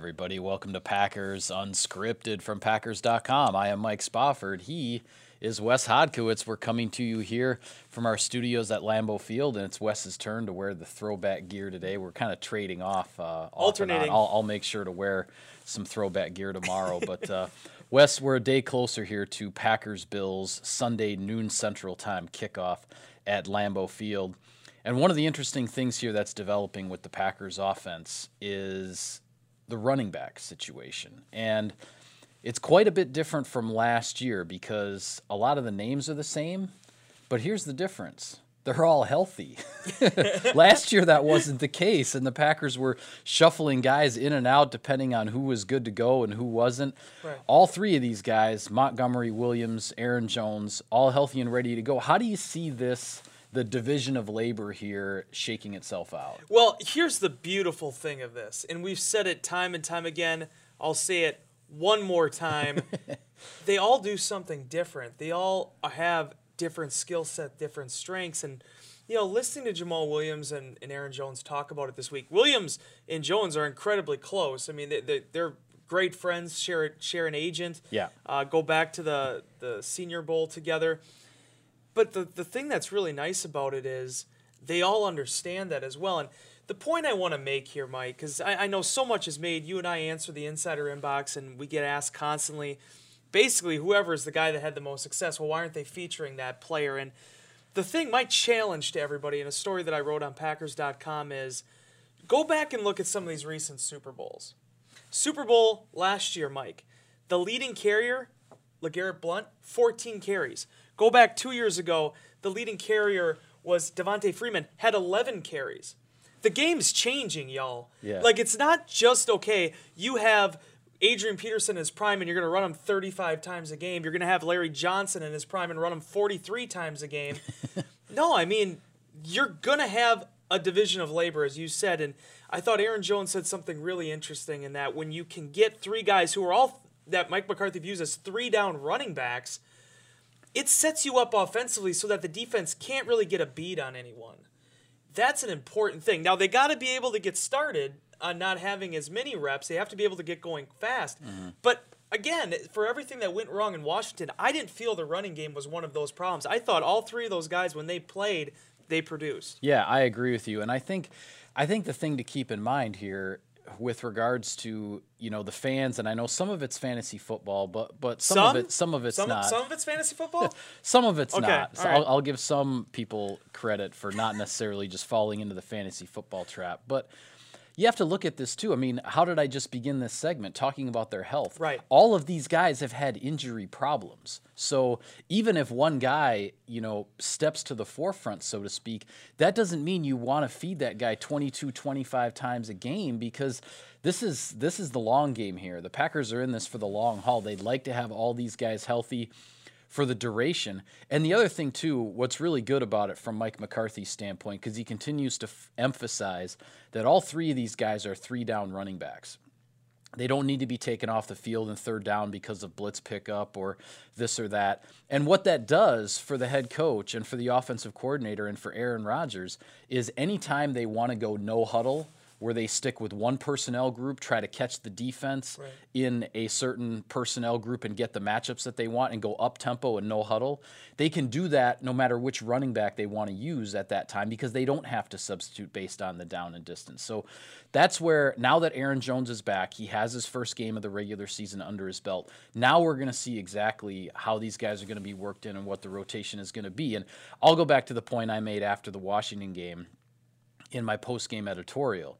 Everybody. Welcome to Packers Unscripted from Packers.com. I am Mike Spofford. He is Wes Hodkiewicz. We're coming to you here from our studios at Lambeau Field, and it's Wes's turn to wear the throwback gear today. We're kind of trading off. Uh, off. Alternating. I'll, I'll make sure to wear some throwback gear tomorrow. but uh, Wes, we're a day closer here to Packers Bills Sunday noon Central Time kickoff at Lambeau Field. And one of the interesting things here that's developing with the Packers offense is the running back situation. And it's quite a bit different from last year because a lot of the names are the same, but here's the difference. They're all healthy. last year that wasn't the case and the Packers were shuffling guys in and out depending on who was good to go and who wasn't. Right. All three of these guys, Montgomery, Williams, Aaron Jones, all healthy and ready to go. How do you see this the division of labor here shaking itself out? Well, here's the beautiful thing of this, and we've said it time and time again. I'll say it one more time. they all do something different. They all have different skill set, different strengths, and you know, listening to Jamaal Williams and, and Aaron Jones talk about it this week, Williams and Jones are incredibly close. I mean, they, they, they're great friends, share share an agent. Yeah. Uh, go back to the the Senior Bowl together. But the, the thing that's really nice about it is they all understand that as well. And the point I want to make here, Mike, because I, I know so much is made. You and I answer the insider inbox, and we get asked constantly basically, whoever is the guy that had the most success, well, why aren't they featuring that player? And the thing, my challenge to everybody in a story that I wrote on Packers.com is go back and look at some of these recent Super Bowls. Super Bowl last year, Mike, the leading carrier, LeGarrette Blunt, 14 carries. Go back two years ago, the leading carrier was Devonta Freeman, had 11 carries. The game's changing, y'all. Yeah. Like, it's not just, okay, you have Adrian Peterson in his prime and you're going to run him 35 times a game. You're going to have Larry Johnson in his prime and run him 43 times a game. no, I mean, you're going to have a division of labor, as you said. And I thought Aaron Jones said something really interesting in that when you can get three guys who are all that Mike McCarthy views as three down running backs, it sets you up offensively so that the defense can't really get a beat on anyone. That's an important thing. Now, they got to be able to get started on not having as many reps. They have to be able to get going fast. Mm-hmm. But again, for everything that went wrong in Washington, I didn't feel the running game was one of those problems. I thought all three of those guys, when they played, they produced. Yeah, I agree with you, and I think, I think the thing to keep in mind here, with regards to you know the fans, and I know some of it's fantasy football, but but some, of it, some of it's some, not. Some of it's fantasy football. Some of it's Okay, not. So right. I'll, I'll give some people credit for not necessarily just falling into the fantasy football trap, but. You have to look at this too. I mean, how did I just begin this segment talking about their health? Right. All of these guys have had injury problems. So even if one guy, you know, steps to the forefront, so to speak, that doesn't mean you want to feed that guy 22, 25 times a game because this is this is the long game here. The Packers are in this for the long haul. They'd like to have all these guys healthy for the duration. And the other thing, too, what's really good about it from Mike McCarthy's standpoint, because he continues to f- emphasize that all three of these guys are three down running backs. They don't need to be taken off the field in third down because of blitz pickup or this or that. And what that does for the head coach and for the offensive coordinator and for Aaron Rodgers is anytime they want to go no huddle, where they stick with one personnel group, try to catch the defense Right. in a certain personnel group and get the matchups that they want and go up tempo and no huddle. They can do that no matter which running back they want to use at that time because they don't have to substitute based on the down and distance. So that's where now that Aaron Jones is back, he has his first game of the regular season under his belt. Now we're going to see exactly how these guys are going to be worked in and what the rotation is going to be. And I'll go back to the point I made after the Washington game in my post game editorial.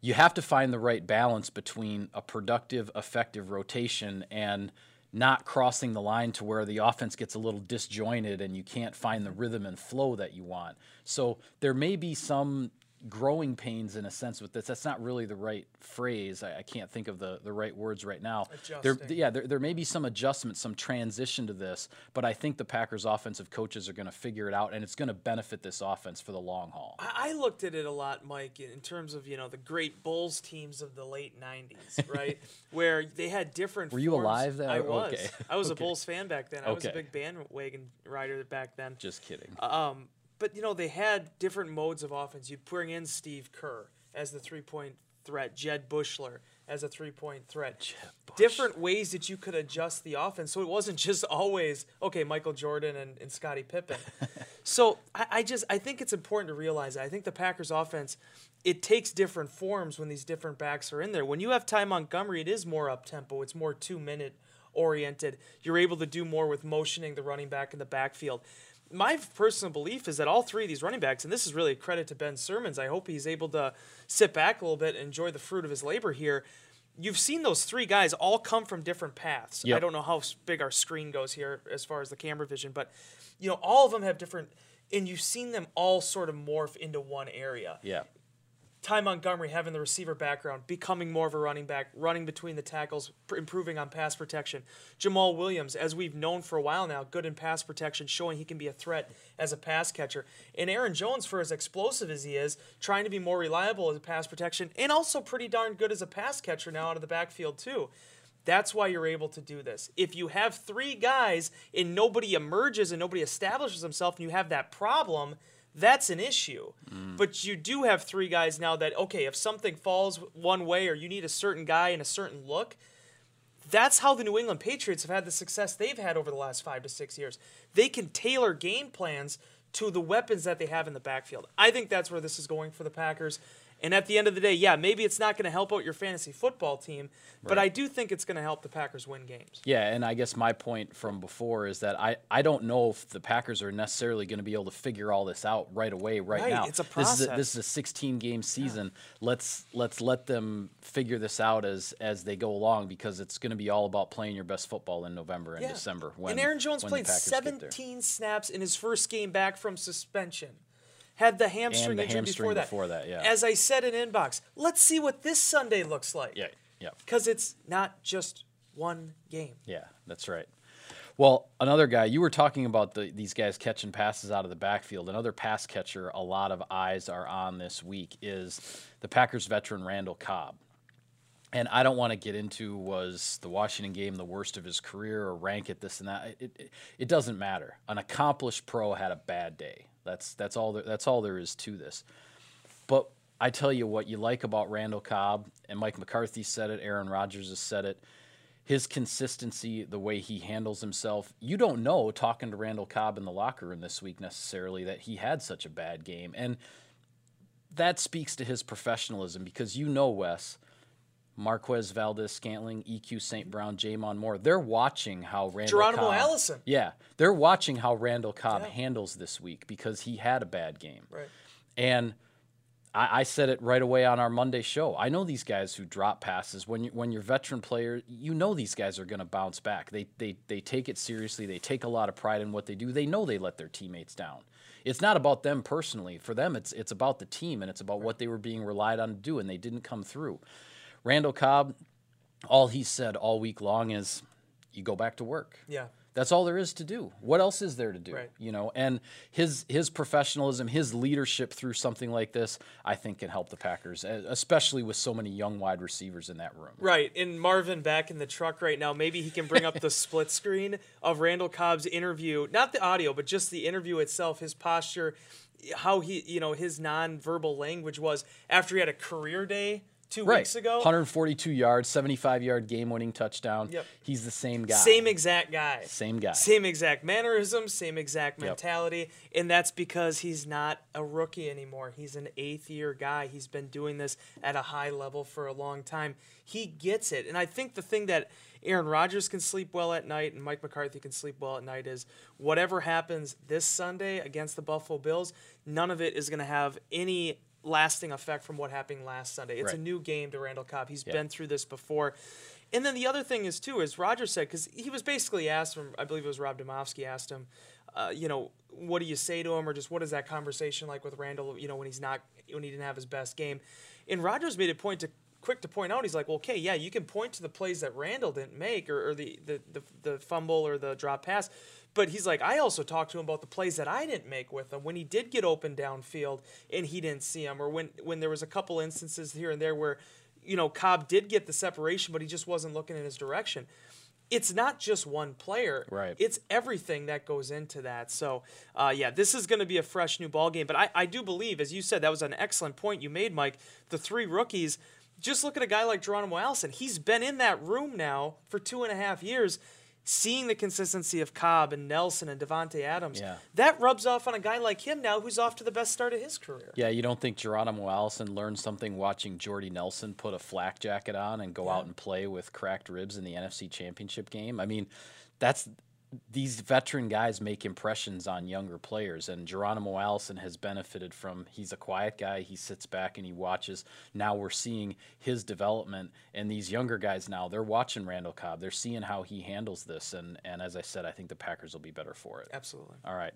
You have to find the right balance between a productive, effective rotation and not crossing the line to where the offense gets a little disjointed and you can't find the rhythm and flow that you want. So there may be some growing pains in a sense with this. That's not really the right phrase. I, I can't think of the, the right words right now. There, yeah, there, there may be some adjustment, some transition to this, but I think the Packers offensive coaches are going to figure it out and it's going to benefit this offense for the long haul. I I looked at it a lot, Mike, in terms of you know the great Bulls teams of the late '90s, right? Where they had different. Were you forms- alive then? I was. Okay. I was Okay. a Bulls fan back then. I was a Okay. big bandwagon rider back then. Just kidding. Um, but you know they had different modes of offense. You'd bring in Steve Kerr. as the three point threat, Jud Buechler as a three point threat. Different ways that you could adjust the offense. So it wasn't just always, okay, Michael Jordan and, and Scottie Pippen. so I, I just I think it's important to realize that. I think the Packers offense, it takes different forms when these different backs are in there. When you have Ty Montgomery, it is more up tempo. It's more two minute oriented. You're able to do more with motioning the running back in the backfield my personal belief is that all three of these running backs, and this is really a credit to Ben Sirmans, I hope he's able to sit back a little bit and enjoy the fruit of his labor here. You've seen those three guys all come from different paths. Yep. I don't know how big our screen goes here as far as the camera vision, but you know, all of them have different, and you've seen them all sort of morph into one area. Yeah. Ty Montgomery having the receiver background, becoming more of a running back, running between the tackles, improving on pass protection. Jamaal Williams, as we've known for a while now, good in pass protection, showing he can be a threat as a pass catcher. And Aaron Jones, for as explosive as he is, trying to be more reliable as a pass protection, and also pretty darn good as a pass catcher now out of the backfield too. That's why you're able to do this. If you have three guys and nobody emerges and nobody establishes himself, and you have that problem that's an issue. But you do have three guys now that, okay, if something falls one way or you need a certain guy and a certain look, that's how the New England Patriots have had the success they've had over the last five to six years. They can tailor game plans to the weapons that they have in the backfield. I think that's where this is going for the Packers. And at the end of the day, yeah, maybe it's not going to help out your fantasy football team, but Right. I do think it's going to help the Packers win games. Yeah, and I guess my point from before is that I, I don't know if the Packers are necessarily going to be able to figure all this out right away, right, Right, now. it's a This is a, process. this is a 16 game season. Let's let's let them figure this out as as they go along because it's going to be all about playing your best football in November and Yeah. December. When, and Aaron Jones played Packers get there. 17 snaps in his first game back from suspension. Had the hamstring the injury hamstring before that. before that, yeah. As I said in inbox, let's see what this Sunday looks like. Yeah, yeah. Because it's not just one game. Yeah, that's right. Well, another guy, you were talking about the, these guys catching passes out of the backfield. Another pass catcher a lot of eyes are on this week is the Packers veteran Randall Cobb. And I don't want to get into was the Washington game the worst of his career or rank it this and that. It, it, it doesn't matter. An accomplished pro had a bad day. That's that's all there, that's all there is to this. But I tell you what you like about Randall Cobb, and Mike McCarthy said it, Aaron Rodgers has said it. His consistency, the way he handles himself. You don't know talking to Randall Cobb in the locker room this week necessarily that he had such a bad game. And that speaks to his professionalism because you know, Wes, Marquez Valdes Scantling, EQ St. Brown, J'Mon Moore, they're watching how Randall Geronimo Cobb, Allison. Yeah. They're watching how Randall Cobb Yeah. handles this week because he had a bad game. Right. And I, I said it right away on our Monday show. I know these guys who drop passes. When you when you're veteran player, you know these guys are going to bounce back. They they they take it seriously. They take a lot of pride in what they do. They know they let their teammates down. It's not about them personally. For them, it's it's about the team and it's about what they were being relied on to do, and they didn't come through. Randall Cobb, all he said all week long is, "You go back to work." Yeah. That's all there is to do. What else is there to do? Right. You know, and his his professionalism, his leadership through something like this, I think can help the Packers, especially with so many young wide receivers in that room. Right. And Marvin back in the truck right now. Maybe he can bring up the split screen of Randall Cobb's interview, not the audio, but just the interview itself, his posture, how he, you know, his nonverbal language was after he had a career day two Right. weeks ago. 142 yards, 75 yard game winning touchdown. Yep. He's the same guy. Same exact guy. Same guy. Same exact mannerisms, same exact Yep. mentality. And that's because he's not a rookie anymore. He's an eighth year guy. He's been doing this at a high level for a long time. He gets it. And I think the thing that Aaron Rodgers can sleep well at night and Mike McCarthy can sleep well at night is whatever happens this Sunday against the Buffalo Bills, none of it is going to have any lasting effect from what happened last Sunday. It's a new game to Randall Cobb. He's Yeah. been through this before. And then the other thing is too, as Roger said, because he was basically asked from, I believe it was Rob Demovsky asked him, uh, you know, what do you say to him, or just what is that conversation like with Randall, you know, when he's not, when he didn't have his best game. And Rodgers made a point to quick to point out, he's like, well, okay, yeah, you can point to the plays that Randall didn't make, or, or the, the the the fumble or the drop pass. But he's like, I also talked to him about the plays that I didn't make with him when he did get open downfield and he didn't see him, or when when there was a couple instances here and there where, you know, Cobb did get the separation, but he just wasn't looking in his direction. it's not just one player. Right. It's everything that goes into that. So, uh, yeah, this is going to be a fresh new ball game. But I, I do believe, as you said, that was an excellent point you made, Mike. The three rookies. Just look at a guy like Geronimo Allison. He's been in that room now for two and a half years seeing the consistency of Cobb and Nelson and Davante Adams, Yeah. that rubs off on a guy like him now who's off to the best start of his career. Yeah, you don't think Geronimo Allison learned something watching Jordy Nelson put a flak jacket on and go out and play with cracked ribs in the NFC Championship game? I mean, that's these veteran guys make impressions on younger players, and Geronimo Allison has benefited from. He's a quiet guy. He sits back and he watches. Now we're seeing his development, and these younger guys now they're watching Randall Cobb. They're seeing how he handles this, and and as I said, I think the Packers will be better for it. Absolutely. All right.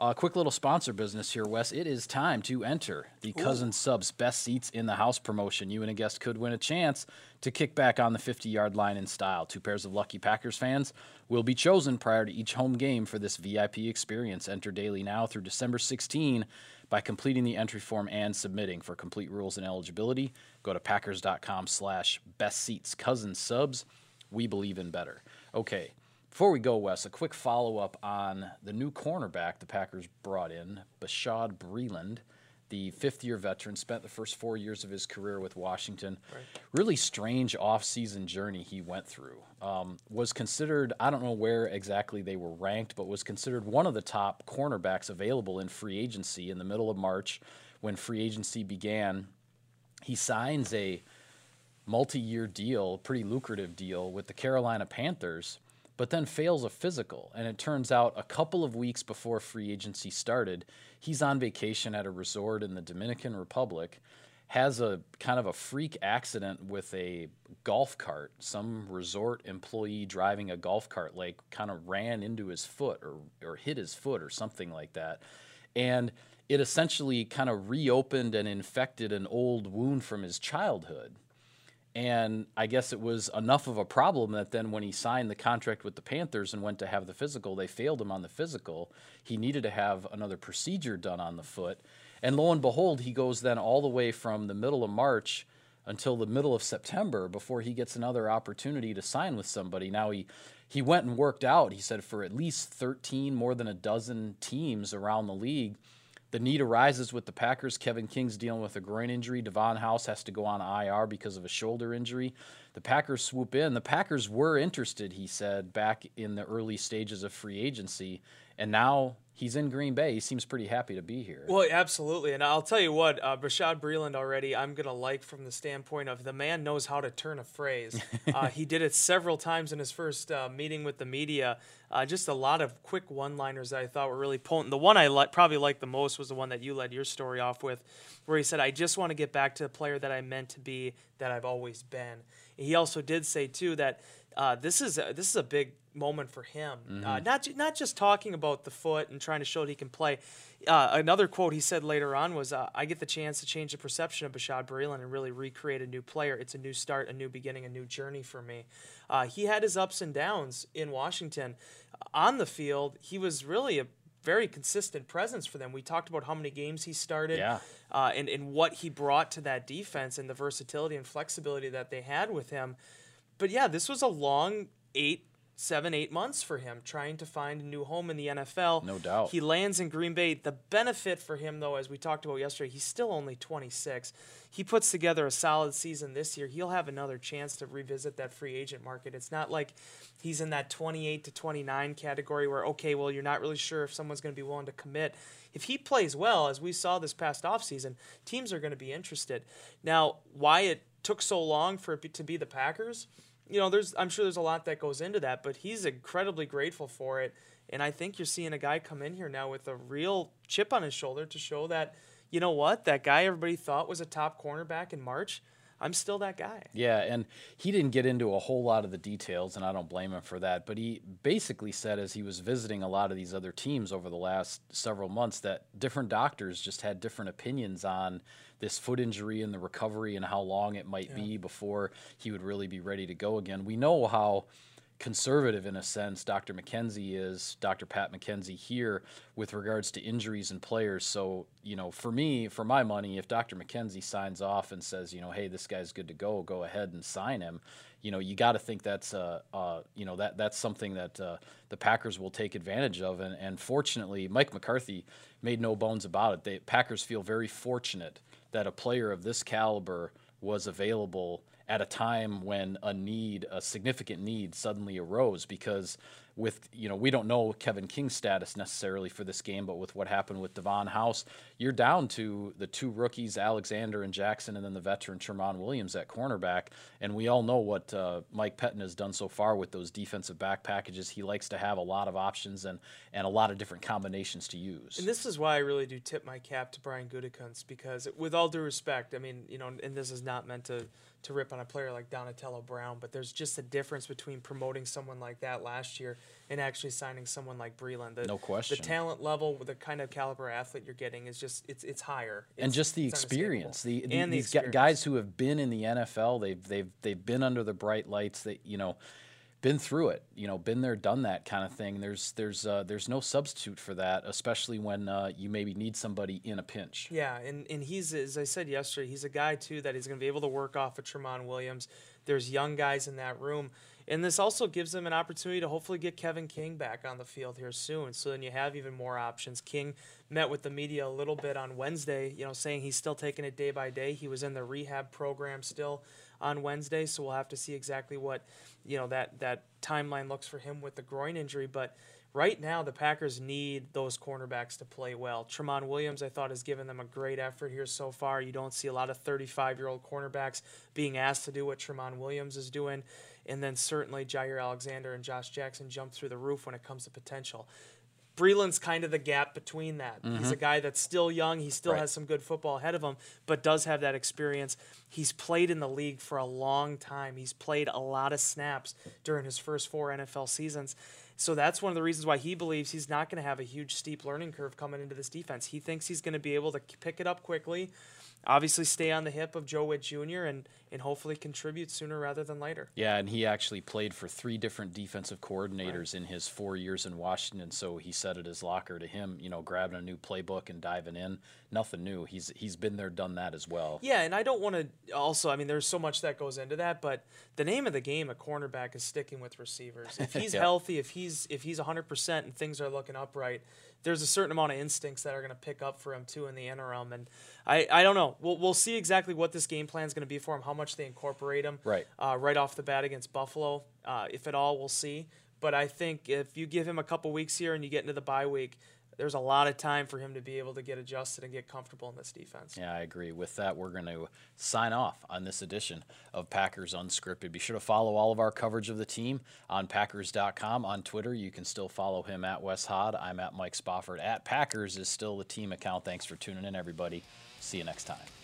A quick little sponsor business here, Wes. It is time to enter the Cousin Subs Best Seats in the House promotion. You and a guest could win a chance to kick back on the 50 yard line in style. Two pairs of lucky Packers fans will be chosen prior to each home game for this VIP experience. Enter daily now through December 16 by completing the entry form and submitting. For complete rules and eligibility, go to packers.com slash best seats. Cousin Subs, we believe in better. Okay. Before we go, Wes, a quick follow up on the new cornerback the Packers brought in, Bashaud Breeland, the fifth year veteran, spent the first four years of his career with Washington. Really strange offseason journey he went through. Um, was considered, I don't know where exactly they were ranked, but was considered one of the top cornerbacks available in free agency in the middle of March when free agency began. He signs a multi year deal, pretty lucrative deal with the Carolina Panthers, but then fails a physical. And it turns out a couple of weeks before free agency started, he's on vacation at a resort in the Dominican Republic, has a kind of a freak accident with a golf cart. Some resort employee driving a golf cart, like, kind of ran into his foot or, or hit his foot or something like that. And it essentially kind of reopened and infected an old wound from his childhood. And I guess it was enough of a problem that then when he signed the contract with the Panthers and went to have the physical, they failed him on the physical. He needed to have another procedure done on the foot. And lo and behold, he goes then all the way from the middle of March until the middle of September before he gets another opportunity to sign with somebody. Now he he went and worked out, he said, for at least 13, more than a dozen teams around the league. The need arises with the Packers. Kevin King's dealing with a groin injury. Devon House has to go on IR because of a shoulder injury. The Packers swoop in. The Packers were interested, he said, back in the early stages of free agency. And now he's in Green Bay. He seems pretty happy to be here. Well, absolutely. And I'll tell you what, uh, Bashaud Breeland already, I'm going to like from the standpoint of the man knows how to turn a phrase. uh, he did it several times in his first uh, meeting with the media. Uh, just a lot of quick one liners that I thought were really potent. The one I li- probably liked the most was the one that you led your story off with, where he said, I just want to get back to the player that I meant to be, that I've always been. He also did say, too, that. Uh, this is a, this is a big moment for him. Uh, not ju- not just talking about the foot and trying to show that he can play. Uh, another quote he said later on was, uh, "I get the chance to change the perception of Bashaud Breeland and really recreate a new player. It's a new start, a new beginning, a new journey for me." Uh, he had his ups and downs in Washington. On the field, he was really a very consistent presence for them. We talked about how many games he started Yeah. uh, and, and what he brought to that defense and the versatility and flexibility that they had with him. But yeah, this was a long eight, seven, eight months for him trying to find a new home in the NFL. No doubt. He lands in Green Bay. The benefit for him, though, as we talked about yesterday, he's still only 26. He puts together a solid season this year. He'll have another chance to revisit that free agent market. It's not like he's in that 28 to 29 category where, okay, well, you're not really sure if someone's going to be willing to commit. If he plays well, as we saw this past offseason, teams are going to be interested. Now, why it took so long for it to be the Packers, you know, there's I'm sure there's a lot that goes into that, but he's incredibly grateful for it. And I think you're seeing a guy come in here now with a real chip on his shoulder to show that, you know what, that guy everybody thought was a top cornerback in March, I'm still that guy. Yeah, and he didn't get into a whole lot of the details, and I don't blame him for that. But he basically said, as he was visiting a lot of these other teams over the last several months, that different doctors just had different opinions on this foot injury and the recovery and how long it might be before he would really be ready to go again. We know how conservative in a sense Dr. McKenzie is, Dr. Pat McKenzie here with regards to injuries and players. So, you know, for me, for my money, if Dr. McKenzie signs off and says, you know, hey, this guy's good to go, go ahead and sign him. You know, you got to think that's, uh, uh, you know, that that's something that uh, the Packers will take advantage of. And, and fortunately, Mike McCarthy made no bones about it. The Packers feel very fortunate that a player of this caliber was available at a time when a need, a significant need, suddenly arose because with you know we don't know Kevin King's status necessarily for this game, but with what happened with Devon House, you're down to the two rookies, Alexander and Jackson, and then the veteran Tramon Williams at cornerback. And we all know what uh, Mike Pettine has done so far with those defensive back packages. He likes to have a lot of options and and a lot of different combinations to use. And this is why I really do tip my cap to Brian Gutekunst because, with all due respect, I mean, you know, and this is not meant to to rip on a player like Donatello Brown, but there's just a difference between promoting someone like that last year and actually signing someone like Breeland. The, no question. The talent level, the kind of caliber athlete you're getting is just it's it's higher. It's, and just the experience, the, the and these experience. guys who have been in the NFL, they've they've they've been under the bright lights. That you know been through it, you know, been there, done that kind of thing. There's there's uh, there's no substitute for that, especially when uh, you maybe need somebody in a pinch. Yeah, and, and he's as I said yesterday, he's a guy too that he's going to be able to work off of Tramon Williams. There's young guys in that room, and this also gives them an opportunity to hopefully get Kevin King back on the field here soon. So then you have even more options. King met with the media a little bit on Wednesday, you know, saying he's still taking it day by day. He was in the rehab program still on Wednesday, so we'll have to see exactly what you know that that timeline looks for him with the groin injury. But right now, the Packers need those cornerbacks to play well. Tramon Williams, I thought, has given them a great effort here so far. You don't see a lot of 35 year old cornerbacks being asked to do what Tramon Williams is doing. And then certainly Jaire Alexander and Josh Jackson jump through the roof when it comes to potential. Breeland's kind of the gap between that. Mm-hmm. He's a guy that's still young. He still right. has some good football ahead of him, but does have that experience. He's played in the league for a long time. He's played a lot of snaps during his first four NFL seasons. So that's one of the reasons why he believes he's not going to have a huge steep learning curve coming into this defense. He thinks he's going to be able to pick it up quickly, obviously stay on the hip of Joe Whitt Jr. and and hopefully contribute sooner rather than later. Yeah, and he actually played for three different defensive coordinators right. in his four years in Washington. So he said at his locker to him, you know, grabbing a new playbook and diving in, nothing new. He's he's been there, done that as well. Yeah, and I don't want to also. I mean, there's so much that goes into that, but the name of the game, a cornerback, is sticking with receivers. If he's yep. healthy, if he's if he's 100 percent and things are looking upright there's a certain amount of instincts that are going to pick up for him too in the interim. And I, I don't know. We'll, we'll see exactly what this game plan is going to be for him, how much they incorporate him right uh, right off the bat against Buffalo, uh, if at all. We'll see. But I think if you give him a couple weeks here and you get into the bye week, there's a lot of time for him to be able to get adjusted and get comfortable in this defense. Yeah, I agree. With that, we're going to sign off on this edition of Packers Unscripted. Be sure to follow all of our coverage of the team on Packers.com. On Twitter, you can still follow him at Wes Hod. I'm at Mike Spofford. At Packers is still the team account. Thanks for tuning in, everybody. See you next time.